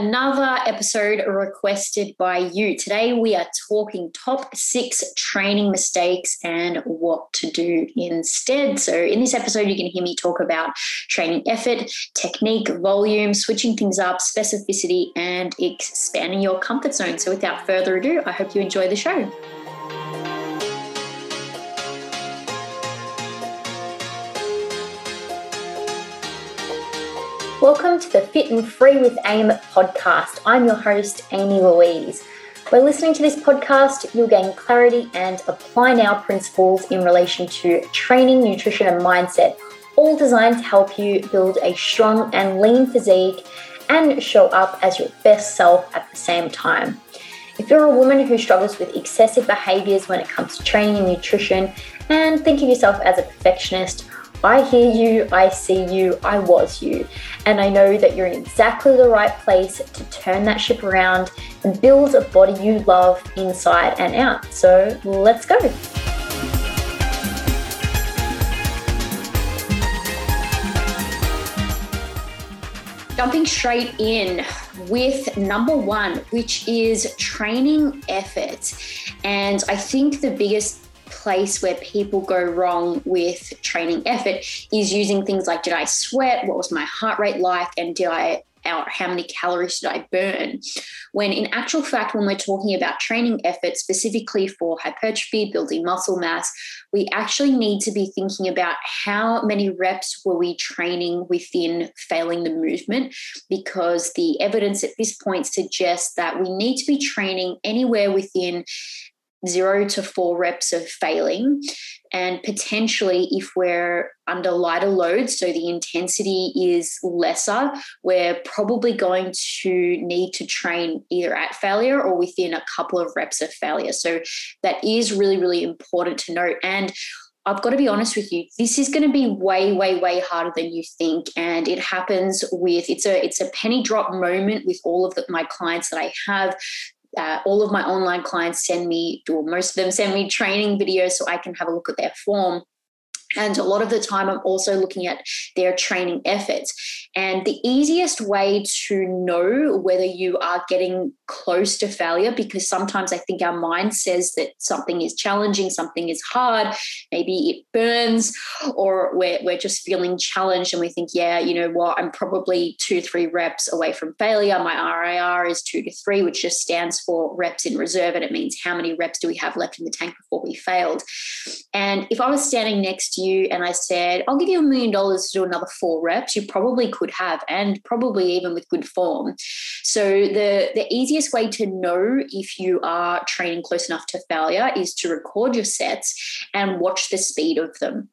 another episode requested by you. Today, we are talking top six training mistakes and what to do instead. So, in this episode, you're going to hear me talk about training effort, technique, volume, switching things up, specificity, and expanding your comfort zone. So, without further ado, I hope you enjoy the show. Welcome to the Fit and Free with AIM podcast. I'm your host, Amy Louise. By listening to this podcast, you'll gain clarity and apply now principles in relation to training, nutrition, and mindset, all designed to help you build a strong and lean physique and show up as your best self at the same time. If you're a woman who struggles with excessive behaviors when it comes to training and nutrition and think of yourself as a perfectionist, I hear you, I see you, I was you. And I know that you're in exactly the right place to turn that ship around and build a body you love inside and out. So let's go. Jumping straight in with number one, which is training effort. And I think the biggest place where people go wrong with training effort is using things like did I sweat? What was my heart rate like? And did I out how many calories did I burn? When in actual fact, when we're talking about training effort specifically for hypertrophy, building muscle mass, we actually need to be thinking about how many reps were we training within failing the movement, because the evidence at this point suggests that we need to be training anywhere within zero to four reps of failing. And potentially, if we're under lighter loads, so the intensity is lesser, we're probably going to need to train either at failure or within a couple of reps of failure. So that is really, really important to note. And I've got to be honest with you. This is going to be way, way, way harder than you think, and it happens with it's a it's a penny drop moment with all of the, my clients that I have uh, all of my online clients send me, or most of them send me training videos so I can have a look at their form. And a lot of the time, I'm also looking at their training efforts. And the easiest way to know whether you are getting close to failure, because sometimes I think our mind says that something is challenging, something is hard, maybe it burns, or we're, we're just feeling challenged and we think, yeah, you know what, I'm probably two, three reps away from failure. My RIR is two to three, which just stands for reps in reserve. And it means how many reps do we have left in the tank before we failed. And if I was standing next to you and I said, I'll give you a million dollars to do another four reps, you probably could have, and probably even with good form. So the, the easiest way to know if you are training close enough to failure is to record your sets and watch the speed of them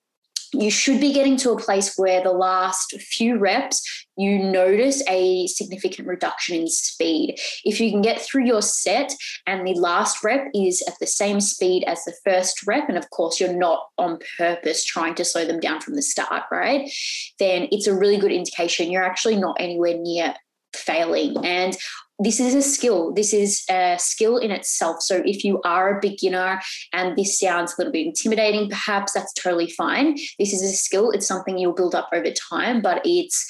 you should be getting to a place where the last few reps you notice a significant reduction in speed. If you can get through your set and the last rep is at the same speed as the first rep, and of course you're not on purpose trying to slow them down from the start, right? Then it's a really good indication you're actually not anywhere near failing. And this is a skill. This is a skill in itself. So if you are a beginner and this sounds a little bit intimidating, perhaps that's totally fine. This is a skill. It's something you'll build up over time, but it's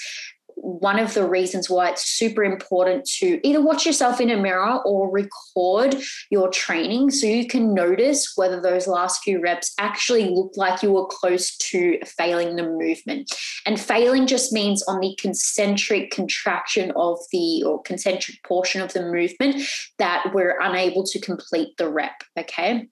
one of the reasons why it's super important to either watch yourself in a mirror or record your training so you can notice whether those last few reps actually look like you were close to failing the movement. And failing just means on the concentric contraction of the or concentric portion of the movement that we're unable to complete the rep. Okay.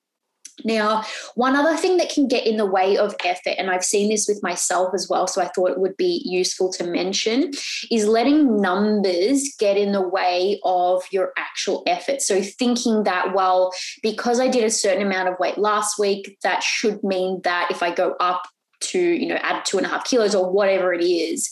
Now, one other thing that can get in the way of effort, and I've seen this with myself as well, so I thought it would be useful to mention, is letting numbers get in the way of your actual effort. So, thinking that, well, because I did a certain amount of weight last week, that should mean that if I go up to you know add two and a half kilos or whatever it is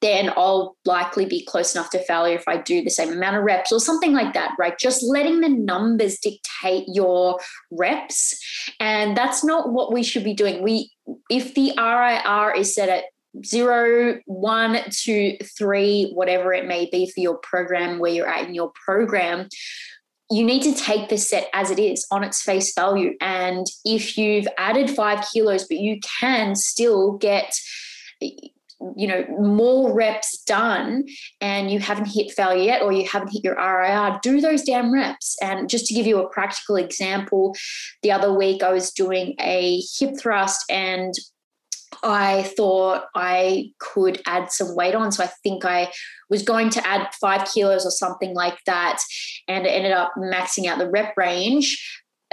then i'll likely be close enough to failure if i do the same amount of reps or something like that right? Just letting the numbers dictate your reps. And that's not what we should be doing. We if the rir is set at zero, one, two, three, whatever it may be for your program, where you're at in your program, you need to take the set as it is on its face value. And if you've added five kilos, but you can still get you know more reps done and you haven't hit failure yet or you haven't hit your RIR do those damn reps and just to give you a practical example the other week I was doing a hip thrust and I thought I could add some weight on. So I think I was going to add five kilos or something like that. And it ended up maxing out the rep range.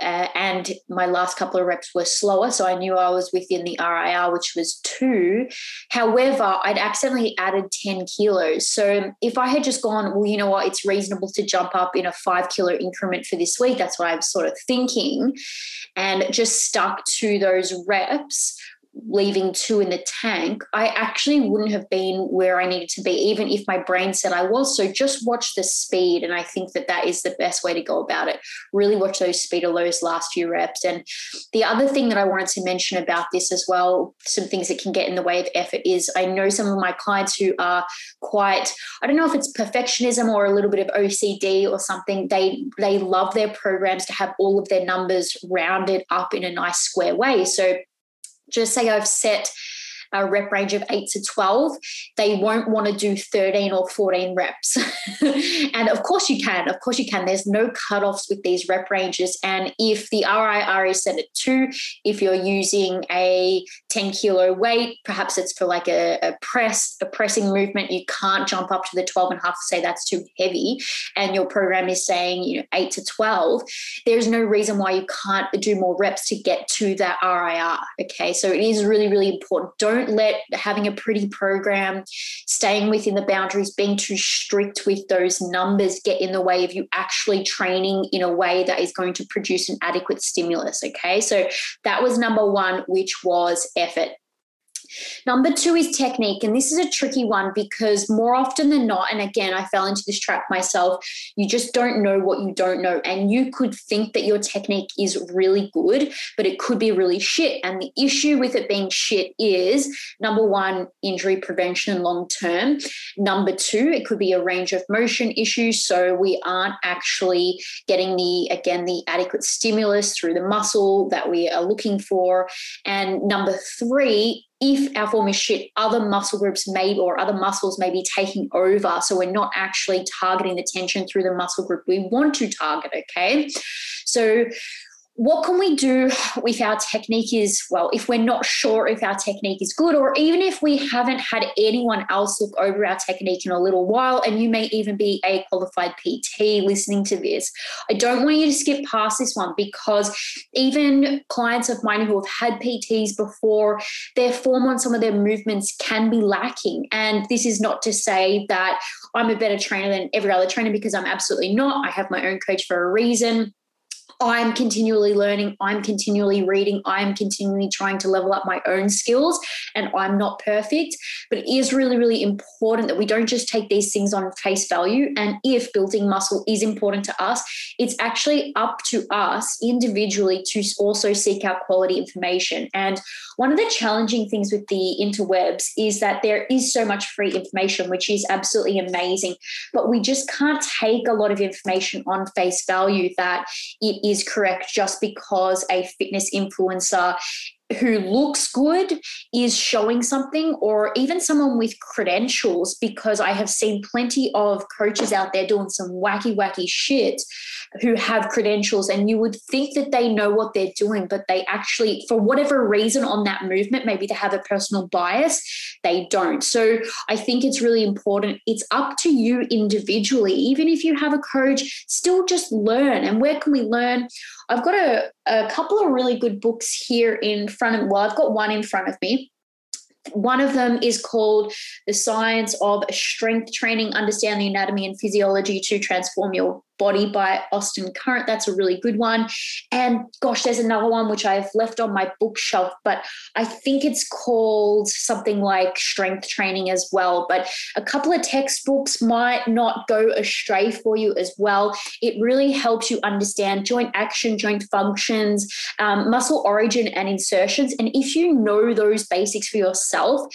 Uh, and my last couple of reps were slower. So I knew I was within the RIR, which was two. However, I'd accidentally added 10 kilos. So if I had just gone, well, you know what, it's reasonable to jump up in a five kilo increment for this week, that's what I was sort of thinking, and just stuck to those reps leaving two in the tank, I actually wouldn't have been where I needed to be, even if my brain said I was. So just watch the speed. And I think that that is the best way to go about it. Really watch those speed of those last few reps. And the other thing that I wanted to mention about this as well, some things that can get in the way of effort is I know some of my clients who are quite, I don't know if it's perfectionism or a little bit of OCD or something. They they love their programs to have all of their numbers rounded up in a nice square way. So just say I've set a rep range of 8 to 12, they won't want to do 13 or 14 reps. and of course you can. Of course you can. There's no cutoffs with these rep ranges. And if the RIR is set at 2, if you're using a 10 kilo weight, perhaps it's for like a, a press, a pressing movement, you can't jump up to the 12 and a half say that's too heavy. And your program is saying, you know, 8 to 12, there's no reason why you can't do more reps to get to that RIR. Okay. So it is really, really important. Don't don't let having a pretty program, staying within the boundaries, being too strict with those numbers get in the way of you actually training in a way that is going to produce an adequate stimulus. Okay. So that was number one, which was effort. Number two is technique. And this is a tricky one because more often than not, and again, I fell into this trap myself, you just don't know what you don't know. And you could think that your technique is really good, but it could be really shit. And the issue with it being shit is number one, injury prevention long term. Number two, it could be a range of motion issues. So we aren't actually getting the, again, the adequate stimulus through the muscle that we are looking for. And number three, if our form is shit, other muscle groups may or other muscles may be taking over. So we're not actually targeting the tension through the muscle group we want to target. Okay. So what can we do if our technique is well if we're not sure if our technique is good or even if we haven't had anyone else look over our technique in a little while and you may even be a qualified pt listening to this i don't want you to skip past this one because even clients of mine who have had pts before their form on some of their movements can be lacking. And this is not to say that i'm a better trainer than every other trainer because i'm absolutely not. I have my own coach for a reason I'm continually learning, I'm continually reading, I'm continually trying to level up my own skills, and I'm not perfect. But it is really, really important that we don't just take these things on face value. And if building muscle is important to us, it's actually up to us individually to also seek out quality information. And one of the challenging things with the interwebs is that there is so much free information, which is absolutely amazing. But we just can't take a lot of information on face value that it is correct just because a fitness influencer who looks good is showing something, or even someone with credentials, because I have seen plenty of coaches out there doing some wacky, wacky shit who have credentials, and you would think that they know what they're doing, but they actually, for whatever reason on that movement, maybe they have a personal bias, they don't. So I think it's really important. It's up to you individually, even if you have a coach, still just learn. And where can we learn? I've got a, a couple of really good books here in front of well, I've got one in front of me. One of them is called The Science of Strength Training Understand the Anatomy and Physiology to Transform Your Body by Austin Current. That's a really good one. And gosh, there's another one which I've left on my bookshelf, but I think it's called something like Strength Training as well. But a couple of textbooks might not go astray for you as well. It really helps you understand joint action, joint functions, um, muscle origin, and insertions. And if you know those basics for yourself, yourself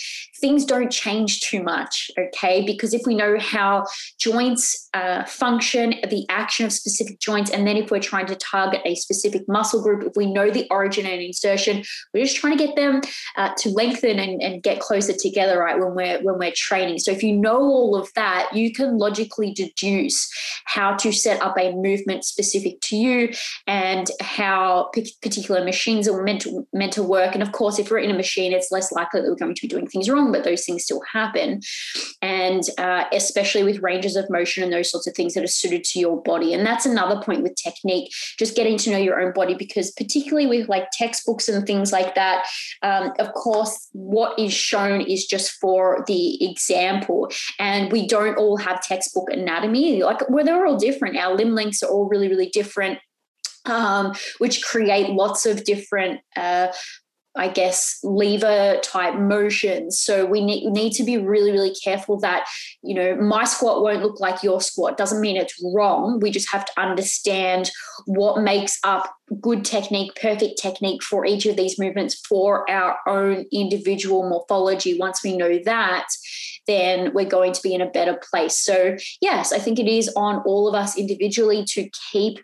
things don't change too much, okay? Because if we know how joints uh, function, the action of specific joints, and then if we're trying to target a specific muscle group, if we know the origin and insertion, we're just trying to get them uh, to lengthen and, and get closer together, right? When we're when we're training. So if you know all of that, you can logically deduce how to set up a movement specific to you and how particular machines are meant to, meant to work. And of course, if we're in a machine, it's less likely that we're going to be doing things wrong, but those things still happen. And uh, especially with ranges of motion and those sorts of things that are suited to your body. And that's another point with technique, just getting to know your own body, because particularly with like textbooks and things like that, um, of course, what is shown is just for the example. And we don't all have textbook anatomy. Like, well, they're all different. Our limb lengths are all really, really different um, which create lots of different uh, I guess, lever type motions. So we need, need to be really, really careful that, you know, my squat won't look like your squat. Doesn't mean it's wrong. We just have to understand what makes up good technique, perfect technique for each of these movements for our own individual morphology. Once we know that, then we're going to be in a better place. So, yes, I think it is on all of us individually to keep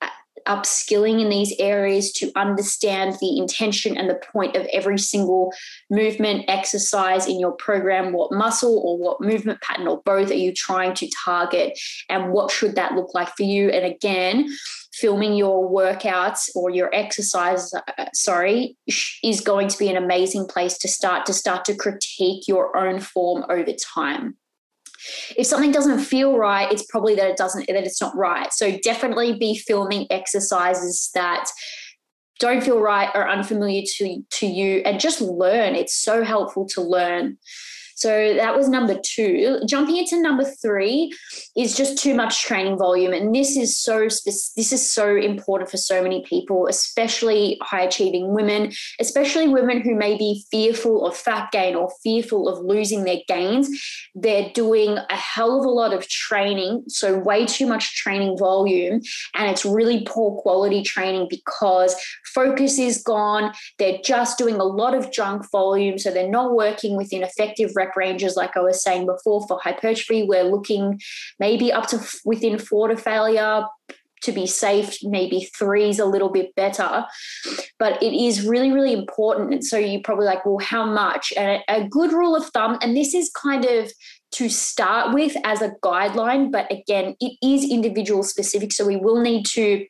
uh, upskilling in these areas to understand the intention and the point of every single movement, exercise in your program. What muscle or what movement pattern or both are you trying to target? And what should that look like for you? And again, filming your workouts or your exercise uh, sorry is going to be an amazing place to start to start to critique your own form over time if something doesn't feel right, it's probably that it doesn't, that it's not right. So definitely be filming exercises that don't feel right or unfamiliar to, to you and just learn. It's so helpful to learn. So that was number two. Jumping into number three is just too much training volume, and this is so this is so important for so many people, especially high achieving women, especially women who may be fearful of fat gain or fearful of losing their gains. They're doing a hell of a lot of training, so way too much training volume, and it's really poor quality training because focus is gone. They're just doing a lot of junk volume, so they're not working within effective ranges, like I was saying before, for hypertrophy, we're looking maybe up to within four to failure. To be safe, maybe three is a little bit better, but it is really, really important. And so you're probably like, well, how much? And a good rule of thumb, and this is kind of to start with as a guideline, but again, it is individual specific. So we will need to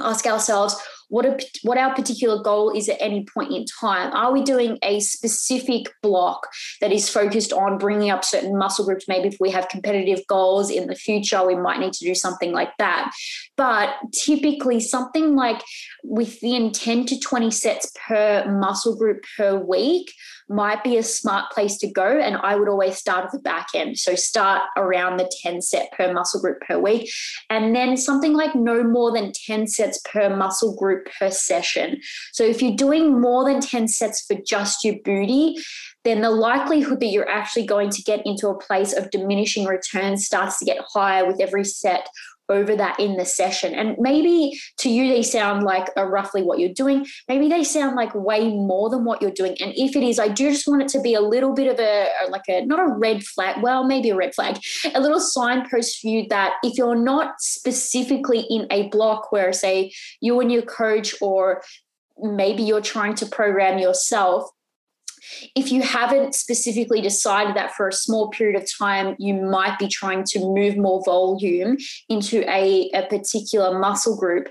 ask ourselves what a, what our particular goal is at any point in time. Are we doing a specific block that is focused on bringing up certain muscle groups? Maybe if we have competitive goals in the future, we might need to do something like that. But typically, something like within 10 to 20 sets per muscle group per week might be a smart place to go. And I would always start at the back end. So start around the 10 set per muscle group per week. And then something like no more than 10 sets per muscle group per session. So if you're doing more than 10 sets for just your booty, then the likelihood that you're actually going to get into a place of diminishing returns starts to get higher with every set over that in the session. And maybe to you, they sound like roughly what you're doing. Maybe they sound like way more than what you're doing. And if it is, I do just want it to be a little bit of a, like a, not a red flag, well, maybe a red flag, a little signpost for you that if you're not specifically in a block where, say, you and your coach or maybe you're trying to program yourself if you haven't specifically decided that for a small period of time, you might be trying to move more volume into a, a particular muscle group,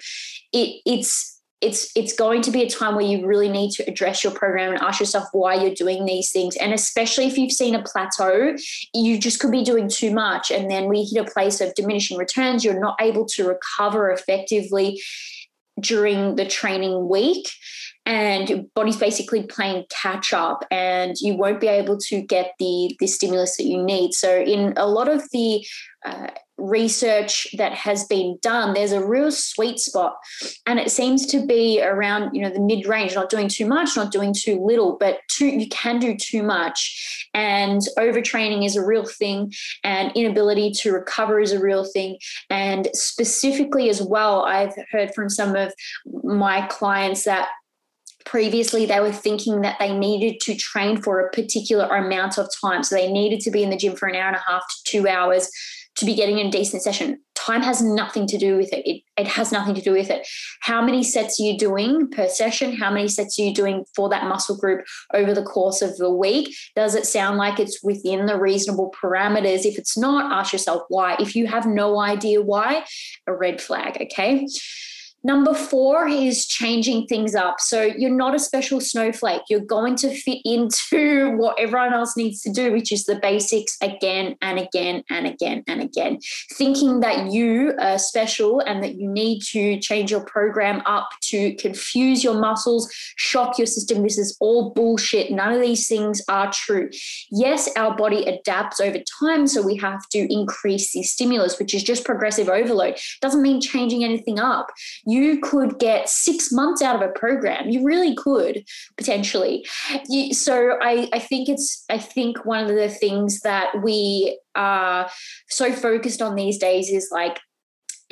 it, it's it's it's going to be a time where you really need to address your program and ask yourself why you're doing these things. And especially if you've seen a plateau you just could be doing too much. And then we hit a place of diminishing returns. You're not able to recover effectively during the training week and your body's basically playing catch up and you won't be able to get the the stimulus that you need. So in a lot of the uh, research that has been done there's a real sweet spot. And it seems to be around you know the mid range not doing too much not doing too little but too you can do too much. And overtraining is a real thing and inability to recover is a real thing. And specifically as well i've heard from some of my clients that previously they were thinking that they needed to train for a particular amount of time. So they needed to be in the gym for an hour and a half to two hours to be getting a decent session. Time has nothing to do with it. it. It has nothing to do with it. How many sets are you doing per session? How many sets are you doing for that muscle group over the course of the week? Does it sound like it's within the reasonable parameters? If it's not, ask yourself why. If you have no idea why, a red flag, okay? Number four is changing things up. So you're not a special snowflake. You're going to fit into what everyone else needs to do, which is the basics again and again and again and again. Thinking that you are special and that you need to change your program up to confuse your muscles, shock your system. This is all bullshit. None of these things are true. Yes, our body adapts over time. So we have to increase the stimulus, which is just progressive overload. Doesn't mean changing anything up you could get six months out of a program. You really could potentially. You, so I, I think it's I think one of the things that we are so focused on these days is like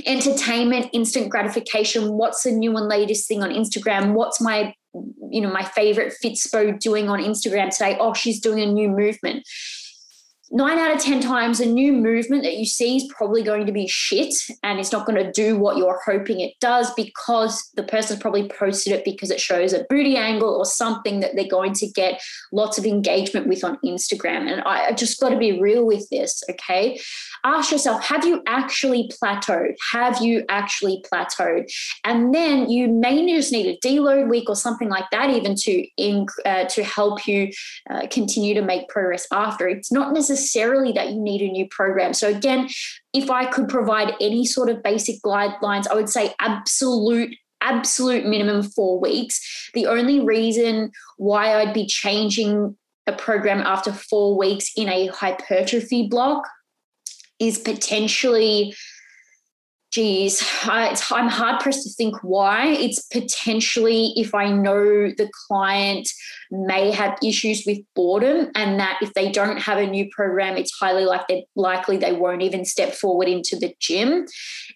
entertainment, instant gratification. What's the new and latest thing on Instagram? What's my you know my favorite Fitspo doing on Instagram today? Oh, she's doing a new movement nine out of 10 times, a new movement that you see is probably going to be shit and it's not going to do what you're hoping it does because the person's probably posted it because it shows a booty angle or something that they're going to get lots of engagement with on Instagram. And I, just got to be real with this, okay? Ask yourself, have you actually plateaued? Have you actually plateaued? And then you may just need a deload week or something like that, even to, uh, to help you uh, continue to make progress after. It's not necessarily necessarily that you need a new program. So, again, if I could provide any sort of basic guidelines, I would say absolute absolute minimum four weeks. The only reason why I'd be changing a program after four weeks in a hypertrophy block is potentially geez, I, am hard pressed to think why. It's potentially if I know the client may have issues with boredom, and that if they don't have a new program, it's highly likely, likely they won't even step forward into the gym.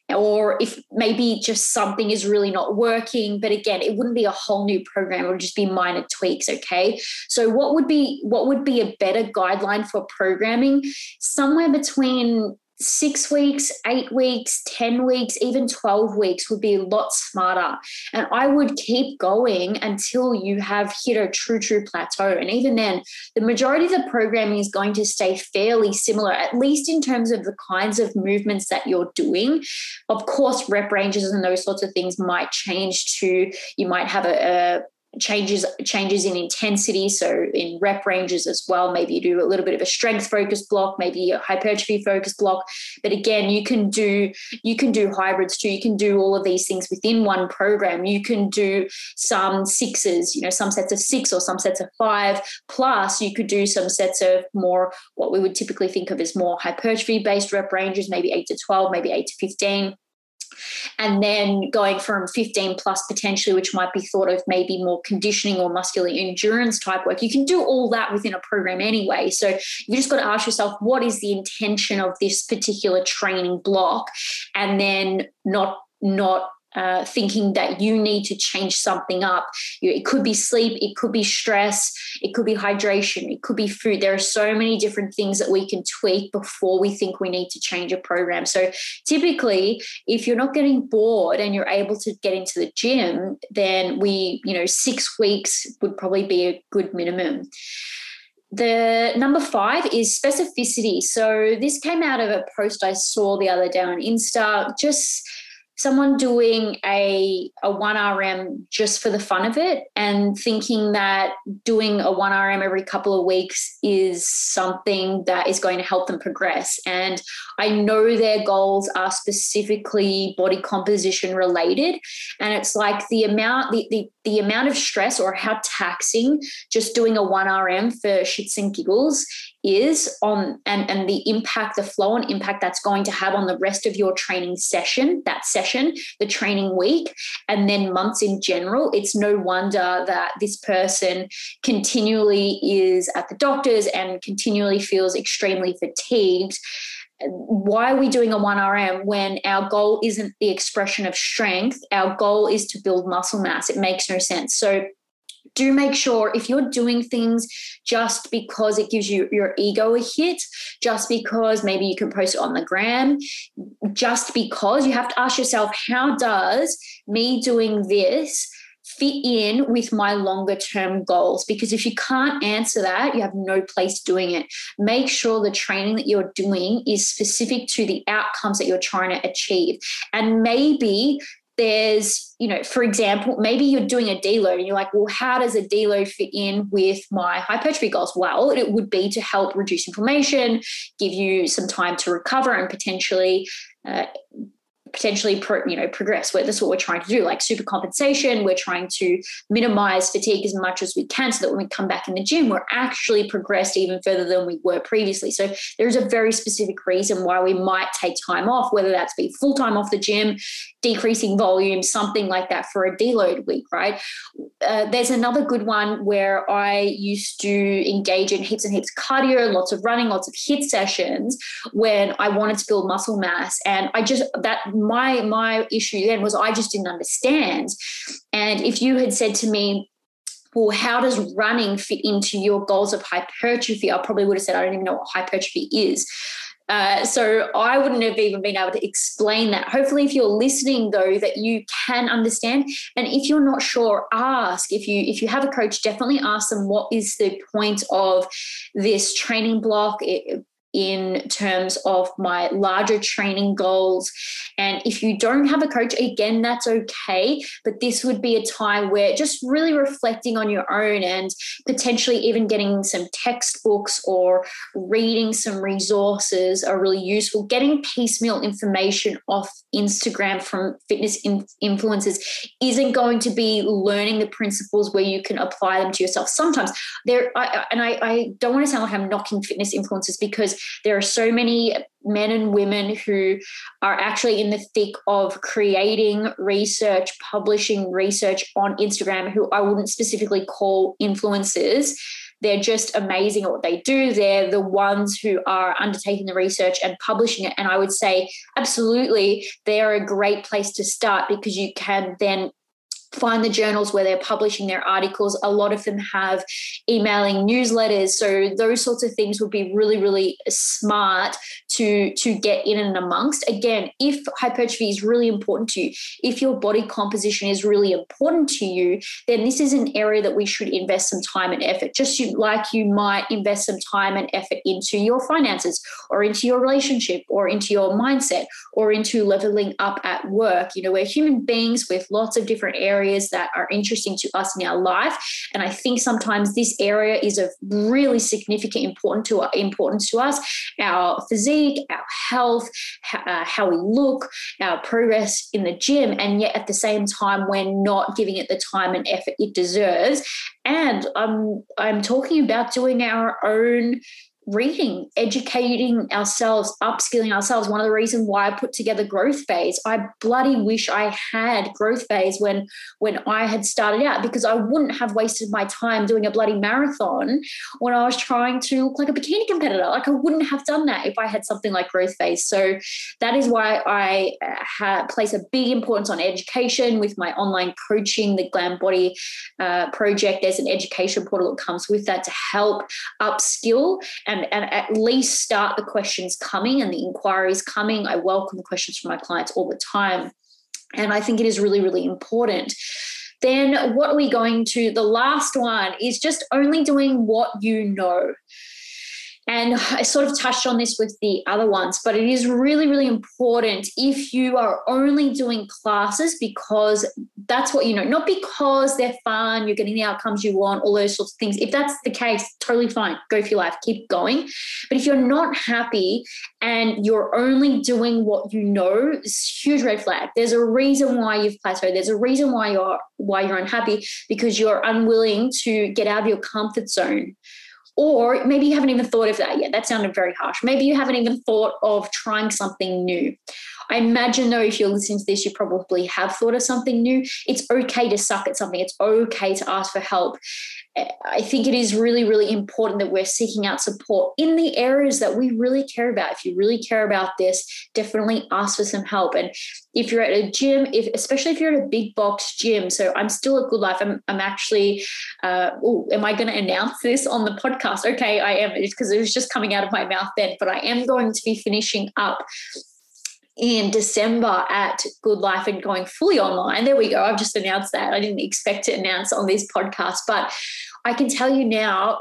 Or if maybe just something is really not working, but again, it wouldn't be a whole new program; it would just be minor tweaks. Okay, so what would be what would be a better guideline for programming? Somewhere between six weeks, eight weeks, 10 weeks, even 12 weeks would be a lot smarter. And I would keep going until you have hit a true, true plateau. And even then, the majority of the programming is going to stay fairly similar, at least in terms of the kinds of movements that you're doing. Of course, rep ranges and those sorts of things might change to, you might have a, a changes changes in intensity. So in rep ranges as well maybe you do a little bit of a strength focus block maybe a hypertrophy focus block. But again you can do you can do hybrids too. You can do all of these things within one program. You can do some sixes you know some sets of six or some sets of five. Plus you could do some sets of more what we would typically think of as more hypertrophy based rep ranges maybe 8 to 12 maybe 8 to 15 and then going from 15 plus potentially, which might be thought of maybe more conditioning or muscular endurance type work. You can do all that within a program anyway. So you just got to ask yourself, what is the intention of this particular training block? And then not not uh, thinking that you need to change something up. It could be sleep, it could be stress, it could be hydration, it could be food. There are so many different things that we can tweak before we think we need to change a program. So typically, if you're not getting bored and you're able to get into the gym, then we, you know, six weeks would probably be a good minimum. The number five is specificity. So this came out of a post I saw the other day on Insta. Just someone doing a, a 1RM just for the fun of it and thinking that doing a 1RM every couple of weeks is something that is going to help them progress. And I know their goals are specifically body composition related. And it's like the amount, the, the, the amount of stress or how taxing just doing a 1RM for shits and giggles is on and and the impact the flow and impact that's going to have on the rest of your training session that session the training week and then months in general. It's no wonder that this person continually is at the doctors and continually feels extremely fatigued why are we doing a 1RM when our goal isn't the expression of strength? Our goal is to build muscle mass. It makes no sense. So do make sure if you're doing things just because it gives you your ego a hit, just because maybe you can post it on the gram, just because you have to ask yourself, how does me doing this fit in with my longer term goals? Because if you can't answer that, you have no place doing it. Make sure the training that you're doing is specific to the outcomes that you're trying to achieve. And maybe there's, you know, for example, maybe you're doing a deload and you're like, well, how does a deload fit in with my hypertrophy goals? Well, it would be to help reduce inflammation, give you some time to recover, and potentially uh, potentially pro, you know progress. Where that's what we're trying to do like super compensation we're trying to minimize fatigue as much as we can so that when we come back in the gym we're actually progressed even further than we were previously. So there's a very specific reason why we might take time off whether that's be full time off the gym decreasing volume something like that for a deload week right? Uh, there's another good one where i used to engage in heaps and heaps of cardio lots of running lots of HIIT sessions when i wanted to build muscle mass. And i just that my my issue then was I just didn't understand. And if you had said to me, well, how does running fit into your goals of hypertrophy? I probably would have said, I don't even know what hypertrophy is. Uh, so I wouldn't have even been able to explain that. Hopefully, if you're listening though, that you can understand. And if you're not sure, ask. If you if you have a coach, definitely ask them what is the point of this training block. It, in terms of my larger training goals. And if you don't have a coach, again, that's okay. But this would be a time where just really reflecting on your own and potentially even getting some textbooks or reading some resources are really useful. Getting piecemeal information off Instagram from fitness influencers isn't going to be learning the principles where you can apply them to yourself. Sometimes there, I, and I, I don't want to sound like I'm knocking fitness influencers because there are so many men and women who are actually in the thick of creating research, publishing research on Instagram, who I wouldn't specifically call influencers. They're just amazing at what they do. They're the ones who are undertaking the research and publishing it. And I would say, absolutely, they're a great place to start because you can then find the journals where they're publishing their articles. A lot of them have emailing newsletters. So those sorts of things would be really, really smart to, to get in and amongst. Again, if hypertrophy is really important to you, if your body composition is really important to you, then this is an area that we should invest some time and effort, just like you might invest some time and effort into your finances or into your relationship or into your mindset or into leveling up at work. You know, we're human beings with lots of different areas areas that are interesting to us in our life. And I think sometimes this area is of really significant important to importance to us. Our physique, our health, uh, how we look, our progress in the gym, and yet at the same time, we're not giving it the time and effort it deserves. And I'm I'm talking about doing our own reading, educating ourselves, upskilling ourselves. One of the reasons why I put together Growth Phase, I bloody wish I had Growth Phase when when I had started out because I wouldn't have wasted my time doing a bloody marathon when I was trying to look like a bikini competitor. Like I wouldn't have done that if I had something like Growth Phase. So that is why I uh, ha- place a big importance on education with my online coaching, the Glam Body uh, project. There's an education portal that comes with that to help upskill and and, and at least start the questions coming and the inquiries coming. I welcome questions from my clients all the time. And I think it is really, really important. Then, what are we going to? The last one is just only doing what you know. And I sort of touched on this with the other ones, but it is really, really important if you are only doing classes because that's what you know, not because they're fun, you're getting the outcomes you want, all those sorts of things. If that's the case, totally fine. Go for your life, keep going. But if you're not happy and you're only doing what you know, it's huge red flag. There's a reason why you've plateaued. There's a reason why you're why you're unhappy because you're unwilling to get out of your comfort zone. Or maybe you haven't even thought of that yet. That sounded very harsh. Maybe you haven't even thought of trying something new. I imagine though, if you're listening to this, you probably have thought of something new. It's okay to suck at something. It's okay to ask for help. I think it is really, really important that we're seeking out support in the areas that we really care about. If you really care about this, definitely ask for some help. And if you're at a gym, if especially if you're at a big box gym, so I'm still at Good Life. I'm, I'm actually, uh, oh, am I going to announce this on the podcast? Okay, I am, because it was just coming out of my mouth then. But I am going to be finishing up in December at Good Life and going fully online. There we go. I've just announced that. I didn't expect to announce on this podcast, but I can tell you now,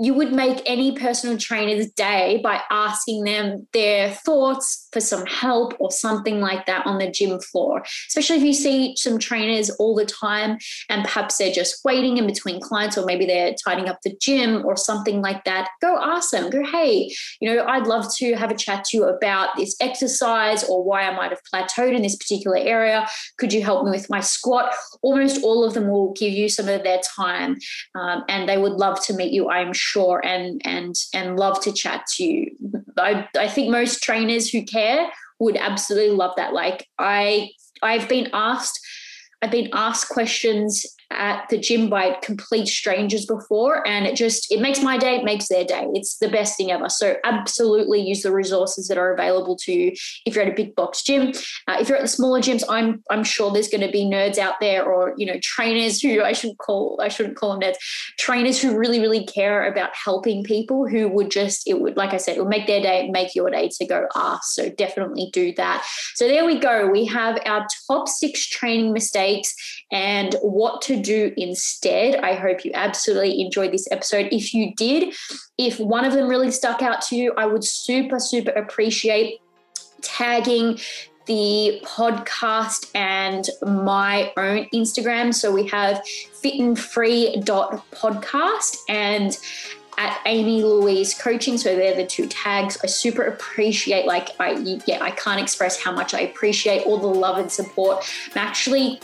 you would make any personal trainer's day by asking them their thoughts for some help or something like that on the gym floor. Especially if you see some trainers all the time and perhaps they're just waiting in between clients or maybe they're tidying up the gym or something like that. Go ask them, go, hey, you know, I'd love to have a chat to you about this exercise or why I might have plateaued in this particular area. Could you help me with my squat? Almost all of them will give you some of their time um, and they would love to meet you, I'm sure sure and and and love to chat to you. I, I think most trainers who care would absolutely love that. Like I I've been asked I've been asked questions at the gym by complete strangers before and it just it makes my day it makes their day. It's the best thing ever. So absolutely use the resources that are available to you if you're at a big box gym. Uh, if you're at the smaller gyms i'm i'm sure there's going to be nerds out there or you know trainers who i shouldn't call i shouldn't call them nerds trainers who really really care about helping people who would just it would like i said it would make their day make your day to go ask so definitely do that. So there we go. We have our top six training mistakes and what do instead. I hope you absolutely enjoyed this episode. If you did, if one of them really stuck out to you, I would super, super appreciate tagging the podcast and my own Instagram. So we have fitandfree.podcast and at Amy Louise Coaching. So they're the two tags. I super appreciate, like, I yeah, I can't express how much I appreciate all the love and support. I'm actually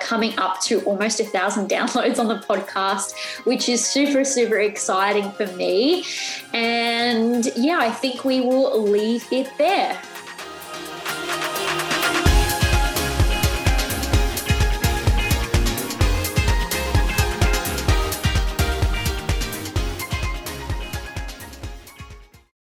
coming up to almost a thousand downloads on the podcast, which is super, super exciting for me. And yeah, I think we will leave it there.